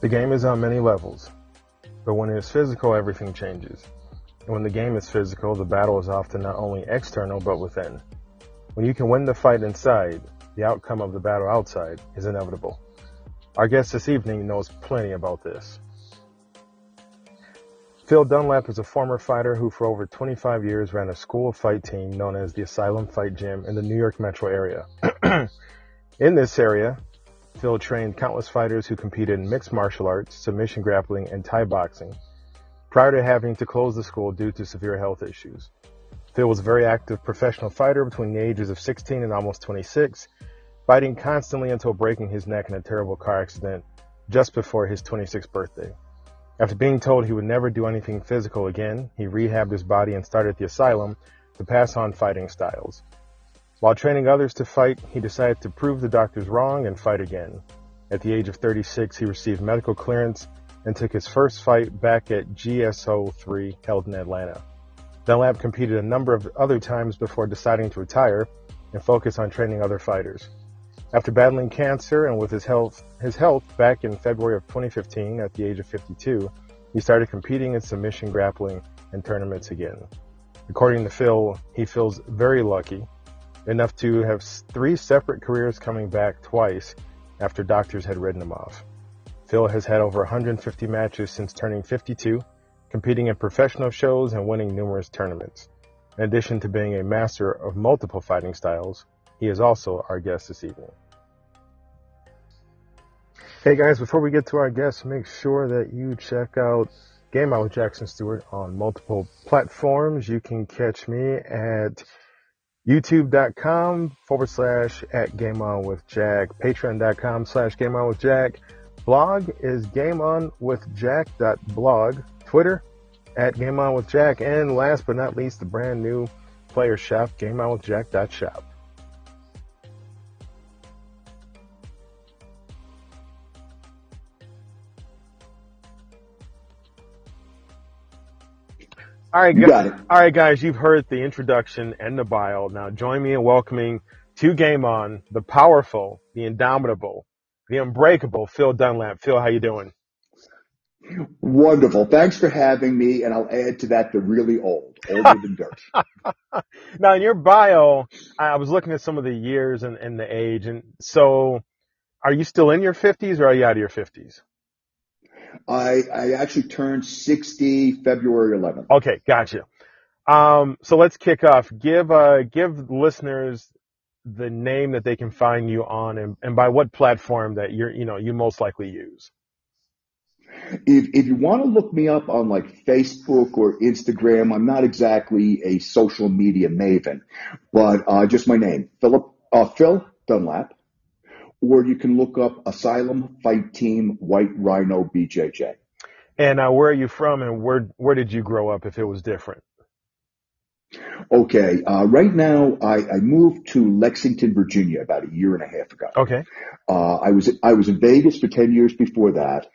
The game is on many levels, but when it is physical, everything changes. And when the game is physical, the battle is often not only external, but within. When you can win the fight inside, the outcome of the battle outside is inevitable. Our guest this evening knows plenty about this. Phil Dunlap is a former fighter who for over 25 years ran a school of fight team known as the Asylum Fight Gym in the New York metro area. in this area, Phil trained countless fighters who competed in mixed martial arts, submission grappling, and Thai boxing, prior to having to close the school due to severe health issues. Phil was a very active professional fighter between the ages of 16 and almost 26, fighting constantly until breaking his neck in a terrible car accident just before his 26th birthday. After being told he would never do anything physical again, he rehabbed his body and started the asylum to pass on fighting styles. While training others to fight, he decided to prove the doctors wrong and fight again. At the age of 36, he received medical clearance and took his first fight back at GSO 3 held in Atlanta. Dunlap competed a number of other times before deciding to retire and focus on training other fighters. After battling cancer and with his health, his health back in February of 2015 at the age of 52, he started competing in submission grappling and tournaments again. According to Phil, he feels very lucky enough to have three separate careers coming back twice after doctors had written him off. Phil has had over 150 matches since turning 52, competing in professional shows and winning numerous tournaments. In addition to being a master of multiple fighting styles, he is also our guest this evening. Hey guys, before we get to our guest, make sure that you check out Game On with Jackson Stewart on multiple platforms. You can catch me at youtube.com forward slash at game on with jack. Patreon.com slash game on with jack. Blog is game on with jack.blog twitter at game on with jack. And last but not least the brand new player shop game on with jack.shop All right, guys, all right, guys. You've heard the introduction and the bio. Now join me in welcoming to Game On the powerful, the indomitable, the unbreakable Phil Dunlap. Phil, how you doing? Wonderful. Thanks for having me. And I'll add to that the really old, older than dirt. now in your bio, I was looking at some of the years and, and the age. And so are you still in your fifties or are you out of your fifties? I, I actually turned 60 February 11th. Okay, gotcha. Um, so let's kick off. Give, uh, give listeners the name that they can find you on and, and by what platform that you're, you know, you most likely use. If, if you want to look me up on like Facebook or Instagram, I'm not exactly a social media maven, but uh, just my name, Philip, uh, Phil Dunlap or you can look up Asylum Fight Team White Rhino BJJ. And uh, where are you from, and where where did you grow up? If it was different. Okay, uh, right now I, I moved to Lexington, Virginia, about a year and a half ago. Okay. Uh, I was I was in Vegas for ten years before that,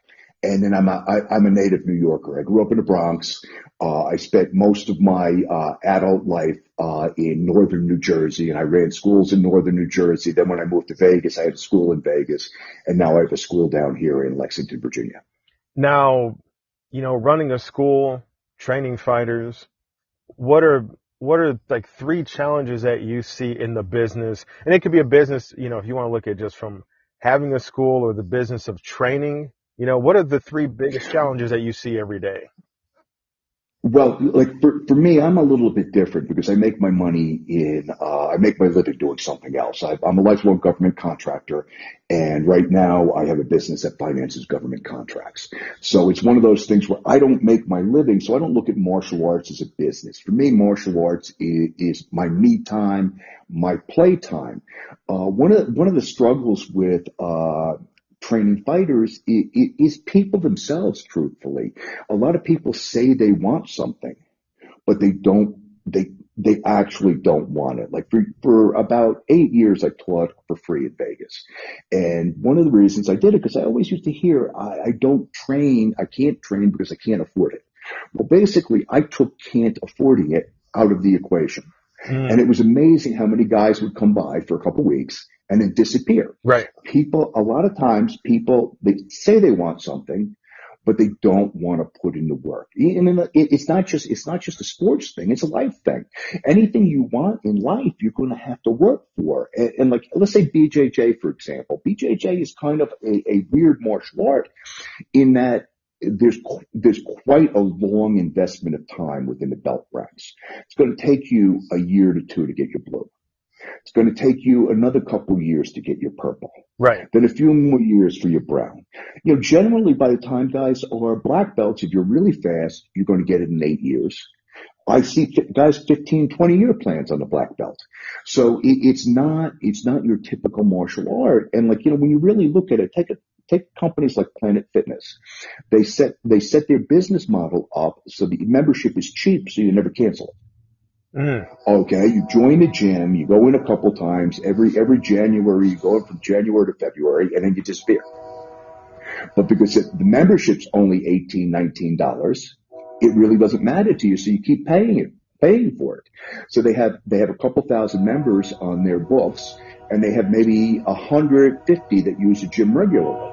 and then I'm a, I, I'm a native New Yorker. I grew up in the Bronx. Uh, I spent most of my uh, adult life uh, in northern New Jersey, and I ran schools in northern New Jersey. Then when I moved to Vegas, I had a school in Vegas, and now I have a school down here in Lexington, Virginia. Now, you know, running a school, training fighters, what are what are like three challenges that you see in the business? And it could be a business, you know, if you want to look at just from having a school or the business of training, you know, what are the three biggest challenges that you see every day? Well, like for, for me, I'm a little bit different because I make my money in, uh, I make my living doing something else. I, I'm a lifelong government contractor. And right now I have a business that finances government contracts. So it's one of those things where I don't make my living. So I don't look at martial arts as a business. For me, martial arts is, is my me time, my play time. Uh, one of, one of the struggles with, uh, training fighters is people themselves, truthfully. A lot of people say they want something, but they don't, they, they actually don't want it. Like for, for about eight years, I taught for free in Vegas. And one of the reasons I did it, because I always used to hear, I, I don't train, I can't train because I can't afford it. Well, basically, I took can't affording it out of the equation. Mm. And it was amazing how many guys would come by for a couple weeks and then disappear. Right. People, a lot of times people, they say they want something, but they don't want to put in the work. And it's not just, it's not just a sports thing. It's a life thing. Anything you want in life, you're going to have to work for. And, and like, let's say BJJ, for example. BJJ is kind of a, a weird martial art in that there's there's quite a long investment of time within the belt ranks. It's going to take you a year to two to get your blue. It's going to take you another couple years to get your purple. Right. Then a few more years for your brown. You know, generally by the time guys are black belts, if you're really fast, you're going to get it in eight years. I see guys 15, 20 year plans on the black belt. So it, it's not, it's not your typical martial art. And like, you know, when you really look at it, take a, take companies like Planet Fitness. They set, they set their business model up so the membership is cheap so you never cancel it. Mm. Okay, you join the gym, you go in a couple times every every January. You go in from January to February, and then you disappear. But because it, the membership's only eighteen, nineteen dollars, it really doesn't matter to you. So you keep paying it, paying for it. So they have they have a couple thousand members on their books, and they have maybe hundred fifty that use the gym regularly.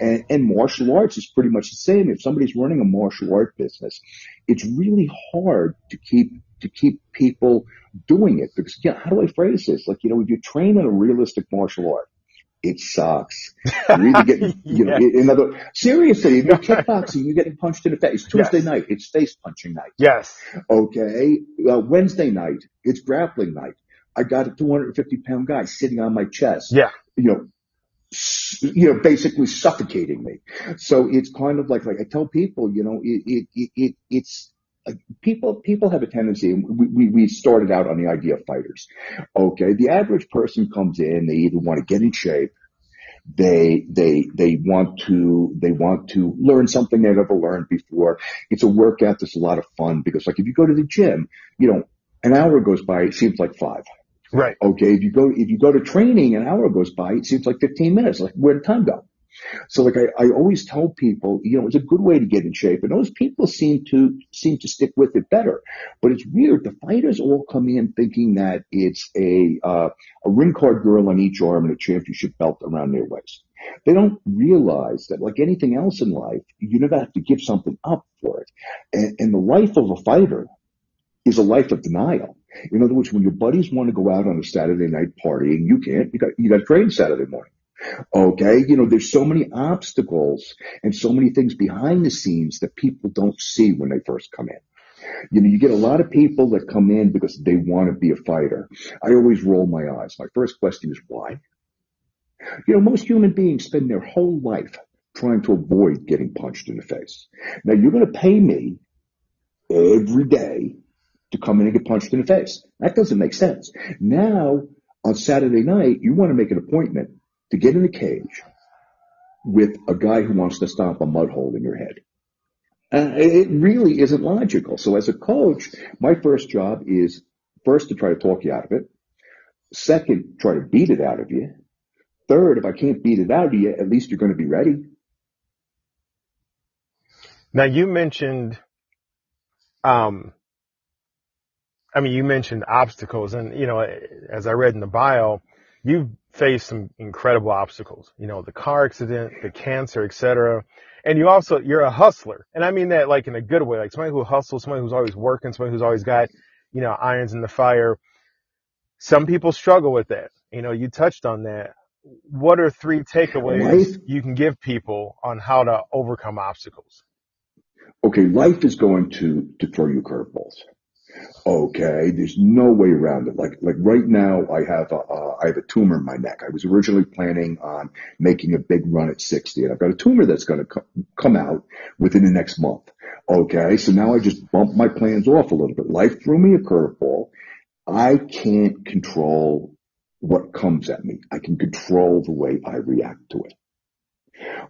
And, and martial arts is pretty much the same. If somebody's running a martial art business, it's really hard to keep to keep people doing it because you know, how do I phrase this? Like, you know, if you train in a realistic martial art, it sucks. You either get, you know, in other, seriously, if you're kickboxing, you're getting punched in the face. It's Tuesday yes. night, it's face punching night. Yes. Okay. Uh, Wednesday night, it's grappling night. I got a 250 pound guy sitting on my chest. Yeah. You know, you know, basically suffocating me. So it's kind of like, like I tell people, you know, it, it, it, it's, people people have a tendency we, we, we started out on the idea of fighters okay the average person comes in they either want to get in shape they they they want to they want to learn something they've never learned before it's a workout that's a lot of fun because like if you go to the gym you know an hour goes by it seems like five right okay if you go if you go to training an hour goes by it seems like 15 minutes like where did time go so like I, I always tell people, you know, it's a good way to get in shape. And those people seem to, seem to stick with it better. But it's weird. The fighters all come in thinking that it's a, uh, a ring card girl on each arm and a championship belt around their waist. They don't realize that like anything else in life, you never have to give something up for it. And, and the life of a fighter is a life of denial. In other words, when your buddies want to go out on a Saturday night party and you can't, you got, you got to train Saturday morning. Okay. You know, there's so many obstacles and so many things behind the scenes that people don't see when they first come in. You know, you get a lot of people that come in because they want to be a fighter. I always roll my eyes. My first question is why? You know, most human beings spend their whole life trying to avoid getting punched in the face. Now you're going to pay me every day to come in and get punched in the face. That doesn't make sense. Now on Saturday night, you want to make an appointment to get in a cage with a guy who wants to stomp a mud hole in your head. Uh, it really isn't logical. So as a coach, my first job is first to try to talk you out of it. Second, try to beat it out of you. Third, if I can't beat it out of you, at least you're going to be ready. Now you mentioned, um, I mean, you mentioned obstacles and, you know, as I read in the bio, you've faced some incredible obstacles, you know, the car accident, the cancer, etc. And you also, you're a hustler. And I mean that like in a good way, like somebody who hustles, somebody who's always working, somebody who's always got, you know, irons in the fire. Some people struggle with that. You know, you touched on that. What are three takeaways you can give people on how to overcome obstacles? Okay, life is going to, to throw you curveballs. Okay, there's no way around it. Like like right now, I have a uh, I have a tumor in my neck. I was originally planning on making a big run at 60, and I've got a tumor that's going to co- come out within the next month. Okay, so now I just bumped my plans off a little bit. Life threw me a curveball. I can't control what comes at me. I can control the way I react to it.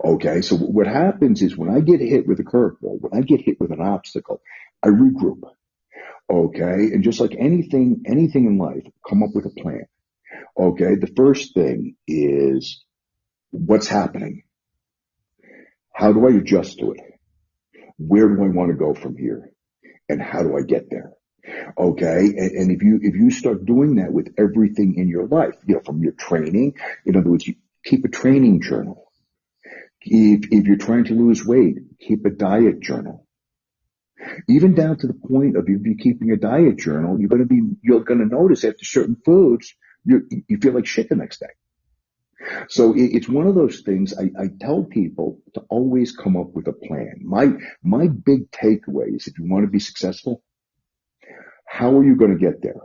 Okay, so what happens is when I get hit with a curveball, when I get hit with an obstacle, I regroup. Okay. And just like anything, anything in life, come up with a plan. Okay. The first thing is what's happening? How do I adjust to it? Where do I want to go from here? And how do I get there? Okay. And, and, if you, if you start doing that with everything in your life, you know, from your training, in other words, you keep a training journal. If, if you're trying to lose weight, keep a diet journal. Even down to the point of you be keeping a diet journal, you're going to be, you're going to notice after certain foods, you, you feel like shit the next day. So it, it's one of those things I, I tell people to always come up with a plan. My, my big takeaway is if you want to be successful, how are you going to get there?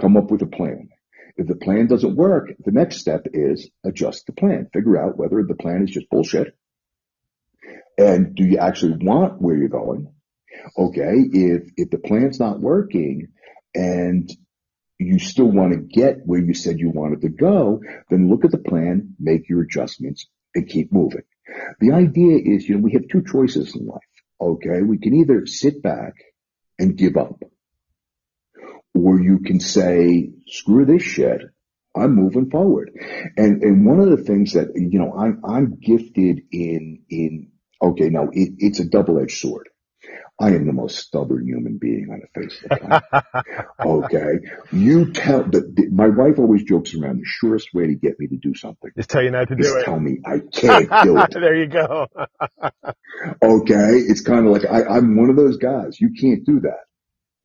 Come up with a plan. If the plan doesn't work, the next step is adjust the plan. Figure out whether the plan is just bullshit. And do you actually want where you're going? Okay. If, if the plan's not working and you still want to get where you said you wanted to go, then look at the plan, make your adjustments and keep moving. The idea is, you know, we have two choices in life. Okay. We can either sit back and give up or you can say, screw this shit. I'm moving forward. And, and one of the things that, you know, I'm, I'm gifted in, in, okay, now it, it's a double-edged sword. I am the most stubborn human being on the face of the planet. okay. You tell the, my wife always jokes around the surest way to get me to do something. Just tell you not to do is it. tell me I can't do it. there you go. okay. It's kind of like I, I'm one of those guys. You can't do that.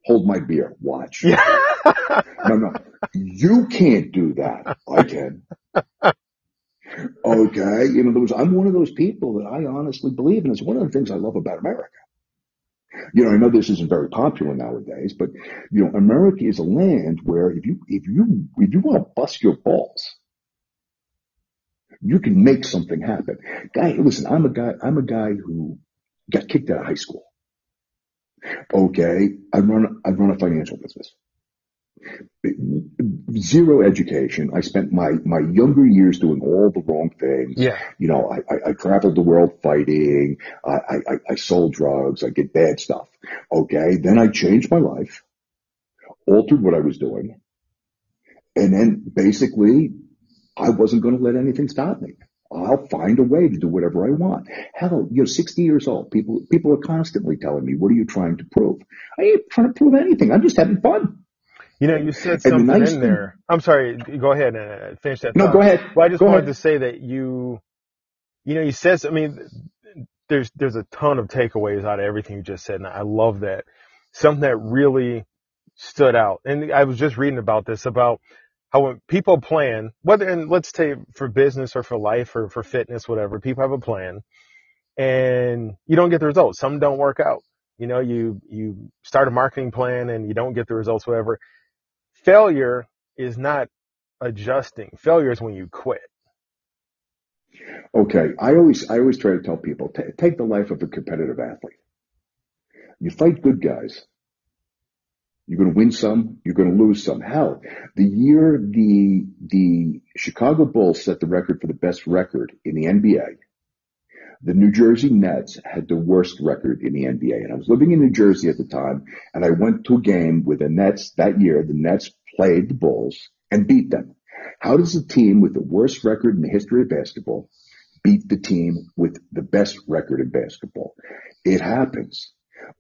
Hold my beer. Watch. No, no. You can't do that. I can. Okay. You know, there was, I'm one of those people that I honestly believe, and it's one of the things I love about America. You know, I know this isn't very popular nowadays, but you know, America is a land where if you, if you, if you want to bust your balls, you can make something happen. Guy, listen, I'm a guy, I'm a guy who got kicked out of high school. Okay. I run, I run a financial business zero education. I spent my, my younger years doing all the wrong things. Yeah. You know, I, I, I traveled the world fighting. I, I, I sold drugs. I did bad stuff. Okay. Then I changed my life, altered what I was doing. And then basically I wasn't going to let anything stop me. I'll find a way to do whatever I want. Hell, you're 60 years old. People, people are constantly telling me, what are you trying to prove? I ain't trying to prove anything. I'm just having fun. You know, you said something nice in there. Thing, I'm sorry. Go ahead and uh, finish that. No, thought. go ahead. Well, I just go wanted ahead. to say that you, you know, you said, I mean, there's, there's a ton of takeaways out of everything you just said. And I love that. Something that really stood out. And I was just reading about this, about how when people plan, whether, and let's say for business or for life or for fitness, whatever, people have a plan and you don't get the results. Some don't work out. You know, you, you start a marketing plan and you don't get the results, whatever failure is not adjusting. Failure is when you quit. Okay. I always, I always try to tell people, t- take the life of a competitive athlete. You fight good guys. You're going to win some. You're going to lose some. Hell, the year the, the Chicago Bulls set the record for the best record in the NBA, the New Jersey Nets had the worst record in the NBA. And I was living in New Jersey at the time and I went to a game with the Nets that year. The Nets played the Bulls and beat them. How does a team with the worst record in the history of basketball beat the team with the best record in basketball? It happens.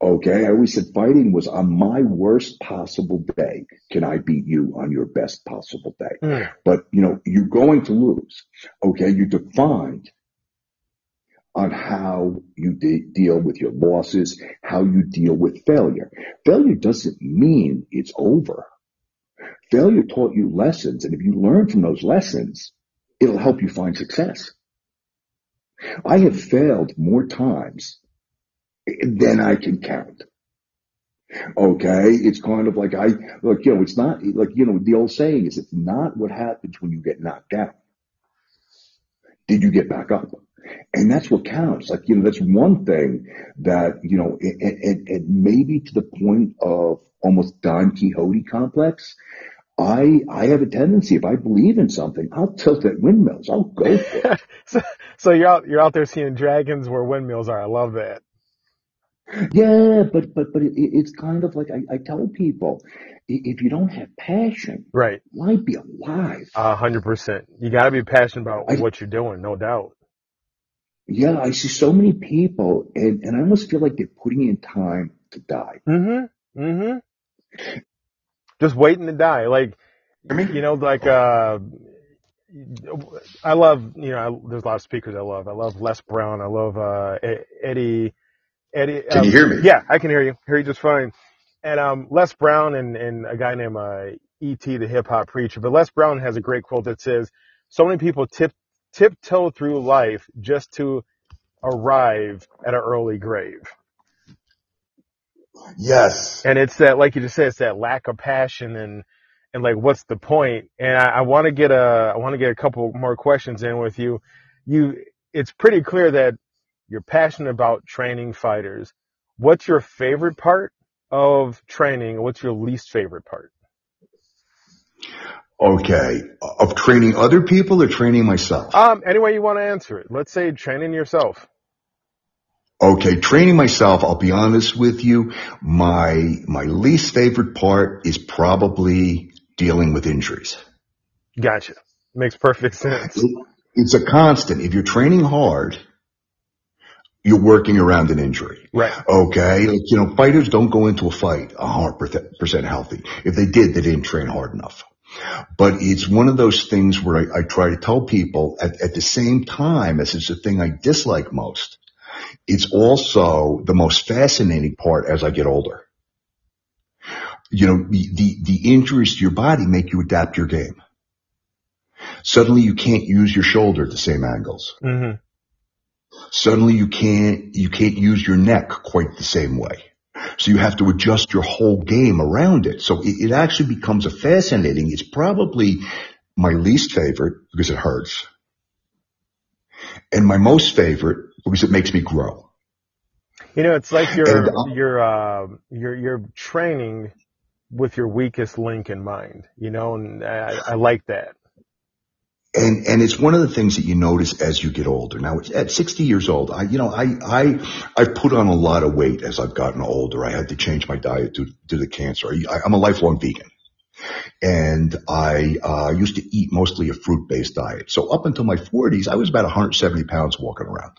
Okay. I always said fighting was on my worst possible day. Can I beat you on your best possible day? Mm. But you know, you're going to lose. Okay. You're defined on how you de- deal with your losses, how you deal with failure. Failure doesn't mean it's over. Failure taught you lessons, and if you learn from those lessons, it'll help you find success. I have failed more times than I can count. Okay. It's kind of like I, like, you know, it's not like, you know, the old saying is it's not what happens when you get knocked down. Did you get back up? And that's what counts. Like, you know, that's one thing that, you know, and, and, and maybe to the point of almost Don Quixote complex. I, I have a tendency, if I believe in something, I'll tilt at windmills. I'll go for it. so, so you're out, you're out there seeing dragons where windmills are. I love that. Yeah, but but but it, it's kind of like I, I tell people, if you don't have passion, right, why be alive? A hundred percent. You got to be passionate about I, what you're doing, no doubt. Yeah, I see so many people, and and I almost feel like they're putting in time to die. Mm-hmm. Mm-hmm. Just waiting to die, like you know, like uh. I love, you know, I, there's a lot of speakers I love. I love Les Brown. I love uh, Eddie Eddie, can um, you hear me? Yeah, I can hear you. Hear you just fine. And um, Les Brown and, and a guy named uh, E.T. the hip hop preacher. But Les Brown has a great quote that says, "So many people tip tiptoe through life just to arrive at an early grave." Yes. And it's that, like you just said, it's that lack of passion and and like, what's the point? And I, I want to get a I want to get a couple more questions in with you. You, it's pretty clear that you're passionate about training fighters. What's your favorite part of training? What's your least favorite part? Okay. Of training other people or training myself? Um, any way you want to answer it. Let's say training yourself. Okay, training myself, I'll be honest with you, my, my least favorite part is probably dealing with injuries. Gotcha. Makes perfect sense. It's a constant. If you're training hard, you're working around an injury. Right. Okay. Like, you know, fighters don't go into a fight a hundred percent healthy. If they did, they didn't train hard enough. But it's one of those things where I, I try to tell people at, at the same time as it's the thing I dislike most, it's also the most fascinating part as I get older. You know, the, the, injuries to your body make you adapt your game. Suddenly you can't use your shoulder at the same angles. Mm-hmm suddenly you can't, you can't use your neck quite the same way. So you have to adjust your whole game around it. So it, it actually becomes a fascinating, it's probably my least favorite because it hurts. And my most favorite because it makes me grow. You know, it's like you're, uh, you're, uh, you're, you're training with your weakest link in mind, you know, and I, I like that. And, and it's one of the things that you notice as you get older. Now, at 60 years old, I, you know, I, I, I've put on a lot of weight as I've gotten older. I had to change my diet due, to the cancer. I, I'm a lifelong vegan. And I, uh, used to eat mostly a fruit-based diet. So up until my 40s, I was about 170 pounds walking around.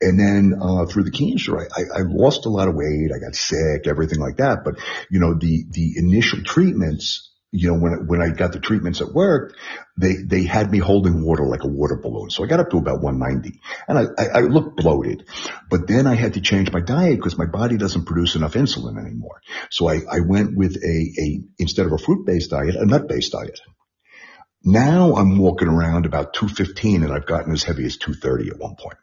And then uh, through the cancer, I, I, I, lost a lot of weight. I got sick, everything like that. But you know, the the initial treatments you know, when, when I got the treatments at work, they, they had me holding water like a water balloon. So I got up to about 190 and I, I, I looked bloated, but then I had to change my diet because my body doesn't produce enough insulin anymore. So I, I went with a, a, instead of a fruit-based diet, a nut-based diet. Now I'm walking around about 215 and I've gotten as heavy as 230 at one point.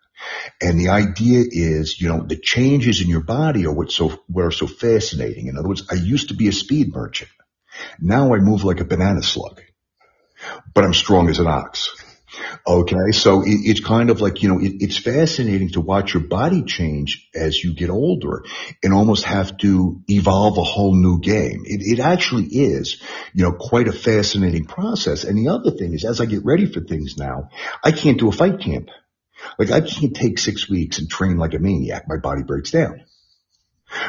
And the idea is, you know, the changes in your body are what's so, what are so fascinating. In other words, I used to be a speed merchant. Now I move like a banana slug, but I'm strong as an ox. Okay. So it, it's kind of like, you know, it, it's fascinating to watch your body change as you get older and almost have to evolve a whole new game. It, it actually is, you know, quite a fascinating process. And the other thing is as I get ready for things now, I can't do a fight camp. Like I can't take six weeks and train like a maniac. My body breaks down.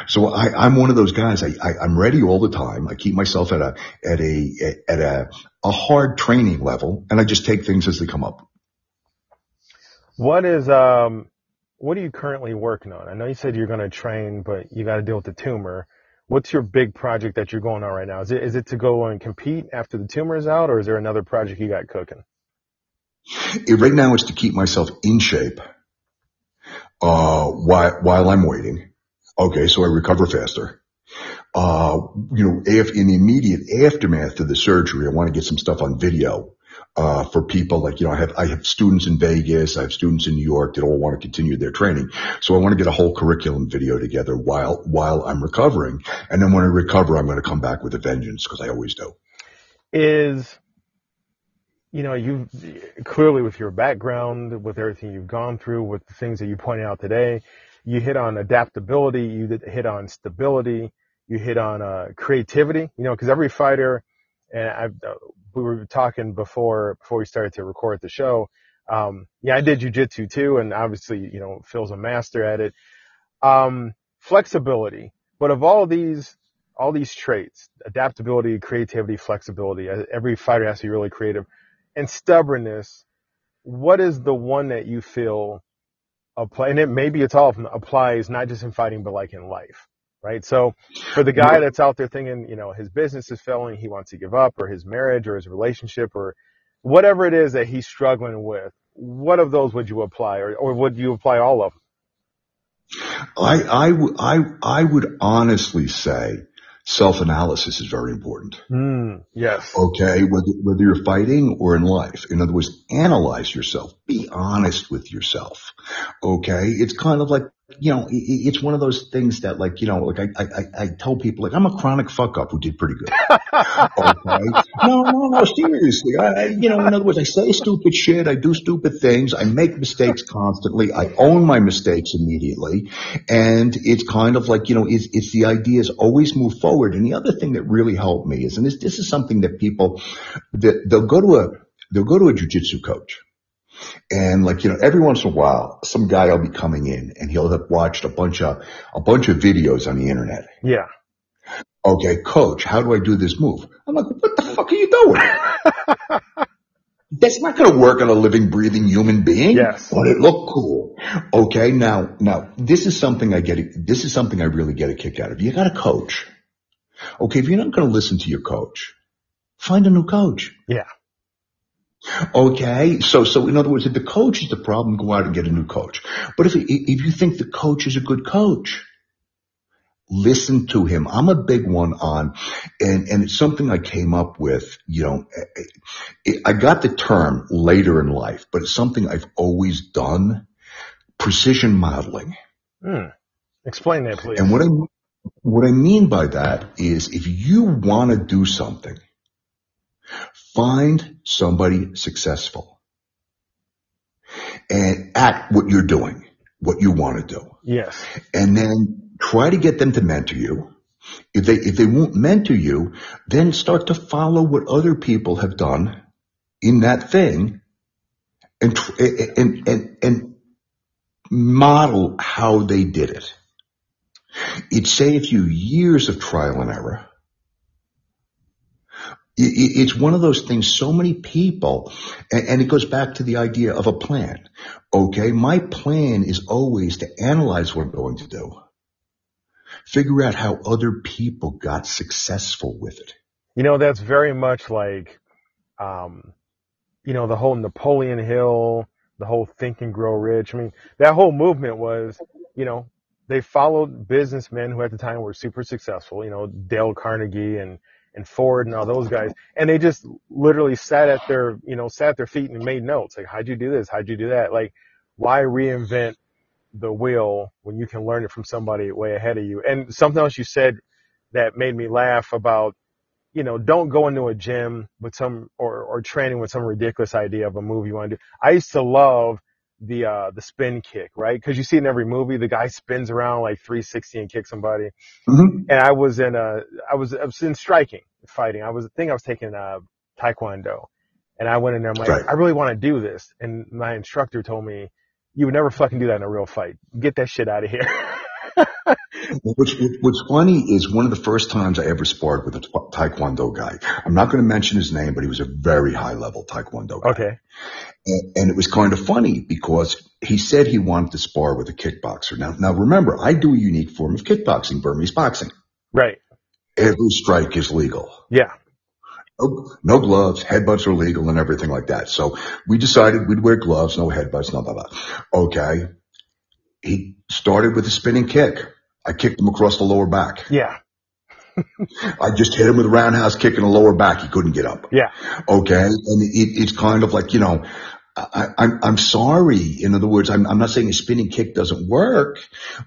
So I, am one of those guys. I, I, am ready all the time. I keep myself at a at a at a a hard training level, and I just take things as they come up. What is um what are you currently working on? I know you said you're going to train, but you got to deal with the tumor. What's your big project that you're going on right now? Is it is it to go and compete after the tumor is out, or is there another project you got cooking? It, right now, is to keep myself in shape uh, while while I'm waiting Okay, so I recover faster. Uh, you know, if in the immediate aftermath of the surgery, I want to get some stuff on video uh, for people like, you know, I have, I have students in Vegas, I have students in New York that all want to continue their training. So I want to get a whole curriculum video together while, while I'm recovering. And then when I recover, I'm going to come back with a vengeance because I always do. Is, you know, you clearly with your background, with everything you've gone through, with the things that you pointed out today, you hit on adaptability, you hit on stability, you hit on uh, creativity, you know, because every fighter, and I've, uh, we were talking before before we started to record the show. Um, yeah, I did jujitsu too, and obviously, you know, Phil's a master at it. Um, flexibility, but of all these all these traits, adaptability, creativity, flexibility, uh, every fighter has to be really creative, and stubbornness. What is the one that you feel apply? And it maybe it's all applies not just in fighting, but like in life right? So for the guy that's out there thinking, you know, his business is failing, he wants to give up, or his marriage, or his relationship, or whatever it is that he's struggling with, what of those would you apply, or, or would you apply all of them? I, I, I, I would honestly say self-analysis is very important. Mm, yes. Okay. Whether, whether you're fighting or in life. In other words, analyze yourself. Be honest with yourself. Okay. It's kind of like you know, it's one of those things that like, you know, like I, I, I tell people like I'm a chronic fuck up who did pretty good. okay. No, no, no, seriously. I, you know, in other words, I say stupid shit. I do stupid things. I make mistakes constantly. I own my mistakes immediately. And it's kind of like, you know, it's, it's the idea is always move forward. And the other thing that really helped me is, and this, this is something that people, that they'll go to a, they'll go to a jujitsu coach and like, you know, every once in a while, some guy will be coming in and he'll have watched a bunch of, a bunch of videos on the internet. Yeah. Okay, coach, how do I do this move? I'm like, what the fuck are you doing? That's not going to work on a living, breathing human being. Yes. But it looked cool. Okay. Now, now this is something I get, this is something I really get a kick out of. You got a coach. Okay. If you're not going to listen to your coach, find a new coach. Yeah. Okay. So, so in other words, if the coach is the problem, go out and get a new coach. But if, if you think the coach is a good coach, listen to him. I'm a big one on, and, and it's something I came up with, you know, I got the term later in life, but it's something I've always done. Precision modeling. Hmm. Explain that, please. And what I, what I mean by that is if you want to do something, Find somebody successful and at what you're doing, what you want to do. Yes. And then try to get them to mentor you. If they, if they won't mentor you, then start to follow what other people have done in that thing and, and, and, and model how they did it. It saves you years of trial and error it's one of those things so many people, and it goes back to the idea of a plan. Okay. My plan is always to analyze what I'm going to do. Figure out how other people got successful with it. You know, that's very much like, um, you know, the whole Napoleon Hill, the whole think and grow rich. I mean, that whole movement was, you know, they followed businessmen who at the time were super successful, you know, Dale Carnegie and, and Ford and all those guys. And they just literally sat at their, you know, sat at their feet and made notes. Like, how'd you do this? How'd you do that? Like, why reinvent the wheel when you can learn it from somebody way ahead of you? And something else you said that made me laugh about, you know, don't go into a gym with some, or, or training with some ridiculous idea of a move you want to do. I used to love the uh the spin kick, right? Because you see in every movie the guy spins around like 360 and kicks somebody. Mm-hmm. And I was in a I was I was in striking fighting. I was I think I was taking uh taekwondo, and I went in there. I'm like, right. I really want to do this, and my instructor told me, you would never fucking do that in a real fight. Get that shit out of here. What's, what's funny is one of the first times I ever sparred with a taekwondo guy. I'm not going to mention his name, but he was a very high level taekwondo guy. Okay. And, and, it was kind of funny because he said he wanted to spar with a kickboxer. Now, now remember, I do a unique form of kickboxing, Burmese boxing. Right. Every strike is legal. Yeah. No, no gloves, headbutts are legal and everything like that. So we decided we'd wear gloves, no headbutts, no blah, blah. Okay. He started with a spinning kick. I kicked him across the lower back. Yeah. I just hit him with a roundhouse kick in the lower back. He couldn't get up. Yeah. Okay. And it, it's kind of like, you know, I, I'm, I'm sorry. In other words, I'm, I'm not saying a spinning kick doesn't work,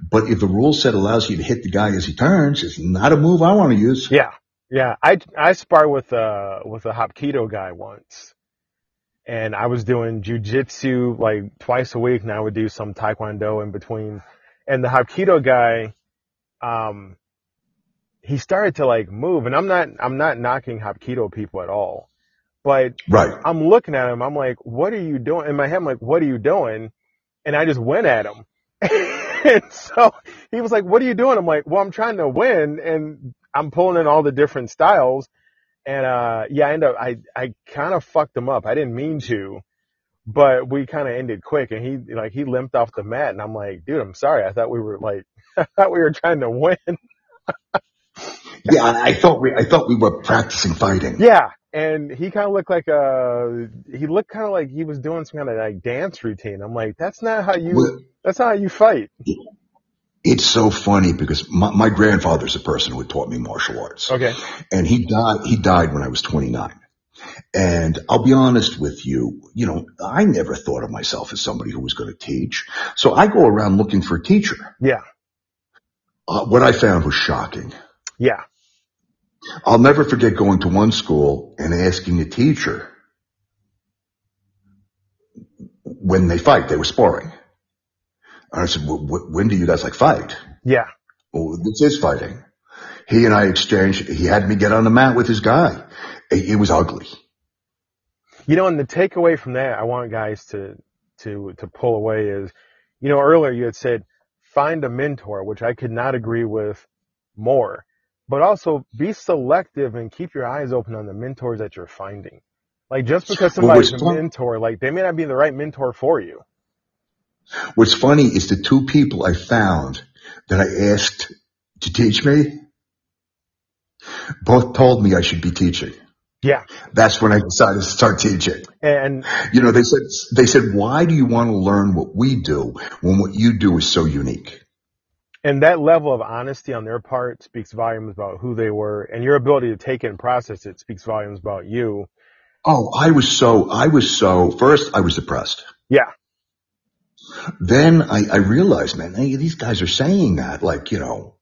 but if the rule set allows you to hit the guy as he turns, it's not a move I want to use. Yeah. Yeah. I, I sparred with, uh, with a Hapkido guy once and I was doing jujitsu like twice a week and I would do some taekwondo in between. And the Hapkido guy, um, he started to like move and I'm not, I'm not knocking Hapkido people at all, but Right. I'm looking at him. I'm like, what are you doing? In my head, I'm like, what are you doing? And I just went at him. and so he was like, what are you doing? I'm like, well, I'm trying to win and I'm pulling in all the different styles. And, uh, yeah, I ended up, I, I kind of fucked him up. I didn't mean to, but we kind of ended quick and he, like, he limped off the mat and I'm like, dude, I'm sorry. I thought we were like, I thought we were trying to win. Yeah. I I thought we, I thought we were practicing fighting. Yeah. And he kind of looked like, a, he looked kind of like he was doing some kind of like dance routine. I'm like, that's not how you, Well, that's not how you fight. It's so funny because my, my grandfather's the person who had taught me martial arts Okay. and he died, he died when I was 29. And I'll be honest with you, you know, I never thought of myself as somebody who was going to teach. So I go around looking for a teacher. Yeah. Uh, what I found was shocking. Yeah. I'll never forget going to one school and asking a teacher when they fight, they were sparring. And I said, well, wh- when do you guys like fight? Yeah. Well, this is fighting. He and I exchanged, he had me get on the mat with his guy. It, it was ugly. You know, and the takeaway from that, I want guys to, to, to pull away is, you know, earlier you had said, find a mentor, which I could not agree with more, but also be selective and keep your eyes open on the mentors that you're finding. Like just because Well, somebody's a mentor, like they may not be the right mentor for you. What's funny is the two people I found that I asked to teach me both told me I should be teaching. Yeah. That's when I decided to start teaching. And You know, they said, they said, why do you want to learn what we do when what you do is so unique? And that level of honesty on their part speaks volumes about who they were and your ability to take it and process it speaks volumes about you. Oh, I was so, I was so, first I was depressed. Yeah. Then I, I realized, man, hey, these guys are saying that like, you know,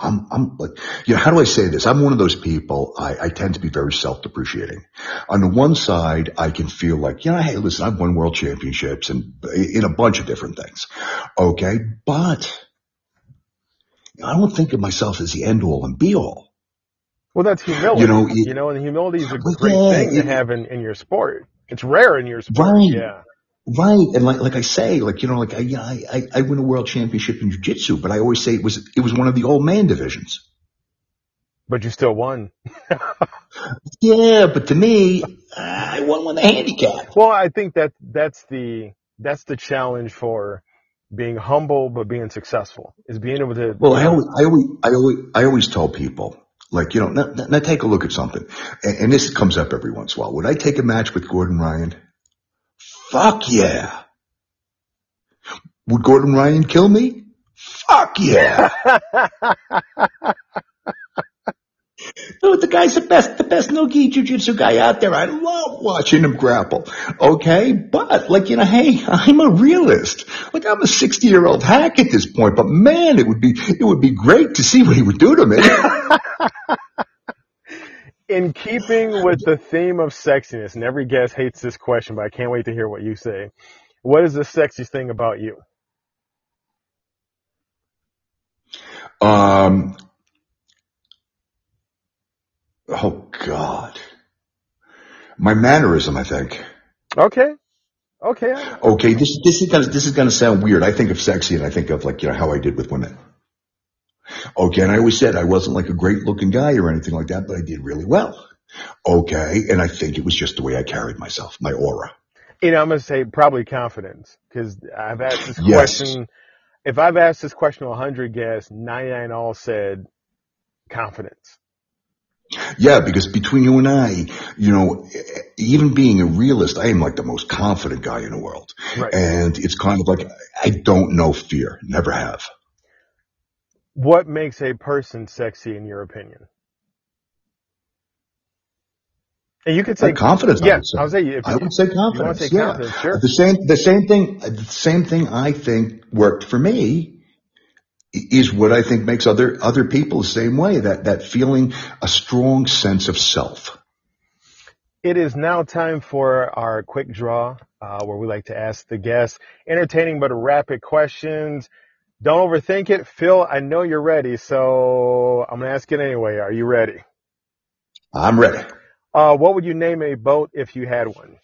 I'm, I'm like, you know, how do I say this? I'm one of those people, I, I tend to be very self-depreciating. On the one side, I can feel like, you know, hey, listen, I've won world championships and in a bunch of different things. Okay. But I don't think of myself as the end all and be all. Well, that's humility. You know. You know, know, and humility is a great yeah, thing to it- have in, in your sport. It's rare in your sport. Right. Yeah. Right. And like, like I say, like, you know, like I, yeah, I, I, I win a world championship in jiu-jitsu, but I always say it was, it was one of the old man divisions. But you still won. Yeah, but to me, I won with a handicap. Well, I think that that's the, that's the challenge for being humble, but being successful is being able to, Well, I always, I always, I always, I always tell people, like, you know, now, now now take a look at something. And, and this comes up every once in a while. Would I take a match with Gordon Ryan? Fuck yeah. Would Gordon Ryan kill me? Fuck yeah. No, the guy's the best, the best no-gi jiu-jitsu guy out there. I love watching him grapple. Okay. But like, you know, hey, I'm a realist. Like I'm a 60 year old hack at this point, but man, it would be, it would be great to see what he would do to me. in keeping with the theme of sexiness, and every guest hates this question, but I can't wait to hear what you say. What is the sexiest thing about you? um, oh God. My mannerism, I think. Okay. Okay. Okay. This, this is gonna, this is gonna sound weird. I think of sexy and I think of like, you know, how I did with women. Okay. And I always said I wasn't like a great looking guy or anything like that, but I did really well. Okay. And I think it was just the way I carried myself, my aura. You know, I'm going to say probably confidence because I've asked this Yes. question. If I've asked this question to 100 guests, 99 all said confidence. Yeah, because between you and I, you know, even being a realist, I am like the most confident guy in the world. Right. And it's kind of like, I don't know fear. Never have. What makes a person sexy in your opinion? And you could say confidence. Yeah, I would say, I would say confidence. You want to say yeah. confidence? Sure. The same, the same thing, the same thing I think worked for me is what I think makes other other people the same way. That that feeling a strong sense of self. It is now time for our quick draw, uh, where we like to ask the guests entertaining but rapid questions. Don't overthink it. Phil, I know you're ready, so I'm going to ask it anyway. Are you ready? I'm ready. Uh, what would you name a boat if you had one?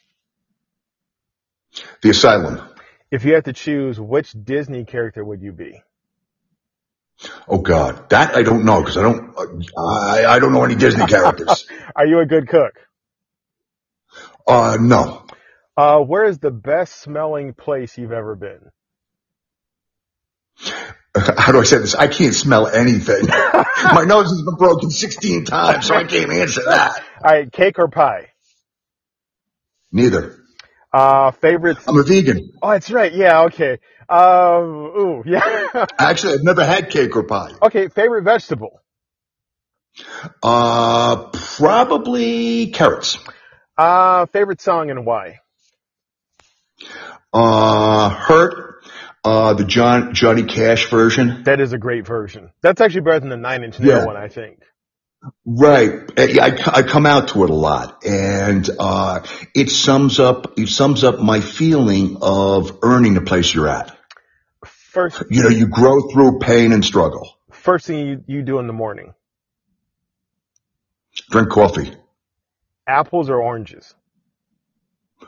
The Asylum. If you had to choose, which Disney character would you be? Oh God, that I don't know because I don't, I, I don't know any Disney characters. Are you a good cook? Uh, no. Uh, where is the best smelling place you've ever been? How do I say this? I can't smell anything. My nose has been broken 16 times, so I can't answer that. All right, cake or pie? Neither. Uh, favorite? I'm a vegan. Oh, that's right. Yeah. Okay. Um, ooh, yeah. Actually, I've never had cake or pie. Okay. Favorite vegetable? Uh, probably carrots. Uh, favorite song and why? Uh, Hurt, uh, the John, Johnny Cash version. That is a great version. That's actually better than the Nine Inch Nail Yeah. one, I think. Right. I, I, I come out to it a lot and, uh, it sums up, it sums up my feeling of earning the place you're at. First, You know, you grow through pain and struggle. first thing you, you do in the morning, Drink coffee, apples or oranges?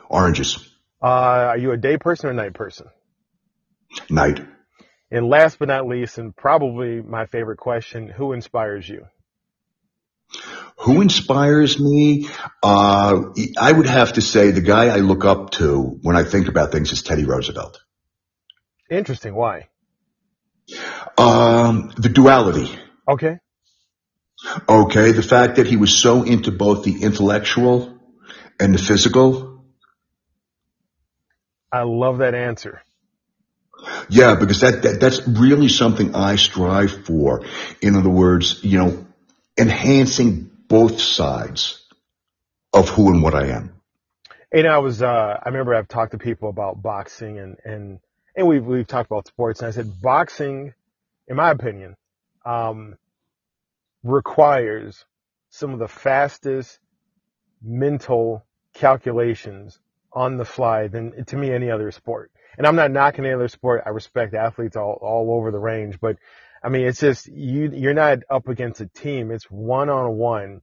oranges, Uh, are you a day person or a night person? Night. And last but not least, and probably my favorite question, who inspires you? Who inspires me? Uh, I would have to say the guy I look up to when I think about things is Teddy Roosevelt. Interesting. Why? Um, the duality. Okay. Okay. The fact that he was so into both the intellectual and the physical. I love that answer. Yeah, because that, that, that's really something I strive for. In other words, you know, enhancing both sides of who and what I am. And I was, uh, I remember I've talked to people about boxing and, and, and we've, we've talked about sports and I said boxing, in my opinion, um, requires some of the fastest mental calculations on the fly than to me any other sport. And I'm not knocking any other sport. I respect athletes all, all over the range, but I mean, it's just you, you're not up against a team. It's one on one.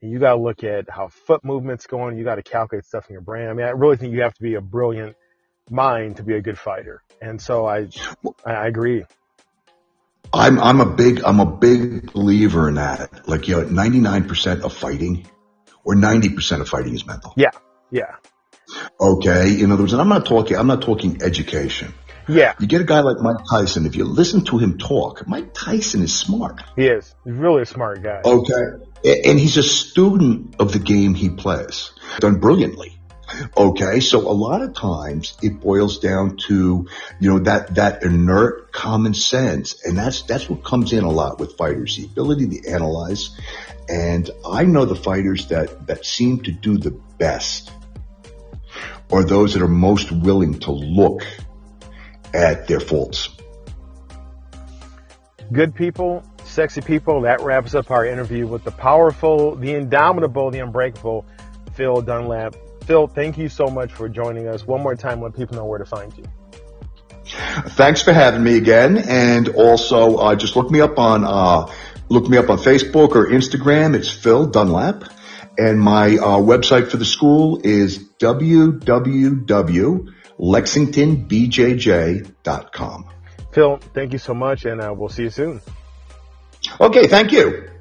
And you got to look at how foot movements going. You got to calculate stuff in your brain. I mean, I really think you have to be a brilliant mind to be a good fighter. And so I, I agree. I'm, I'm a big, I'm a big believer in that. Like, you know, 99% of fighting or 90% of fighting is mental. Yeah. Yeah. Okay. In other words, and I'm not talking, I'm not talking education. Yeah. You get a guy like Mike Tyson. If you listen to him talk, Mike Tyson is smart. He is. He's really a smart guy. Okay. And he's a student of the game he plays. Done brilliantly. Okay. So a lot of times it boils down to, you know, that, that inert common sense. And that's, that's what comes in a lot with fighters, the ability to analyze. And I know the fighters that, that seem to do the best are those that are most willing to look at their faults. Good people, sexy people. That wraps up our interview with the powerful, the indomitable, the unbreakable Phil Dunlap. Phil, thank you so much for joining us. One more time, let people know where to find you. Thanks for having me again. And also, uh, just look me up on, uh, look me up on Facebook or Instagram. It's Phil Dunlap. And my, uh, website for the school is www.lexingtonbjj.com. Phil, thank you so much, and uh, we'll see you soon. Okay. Thank you.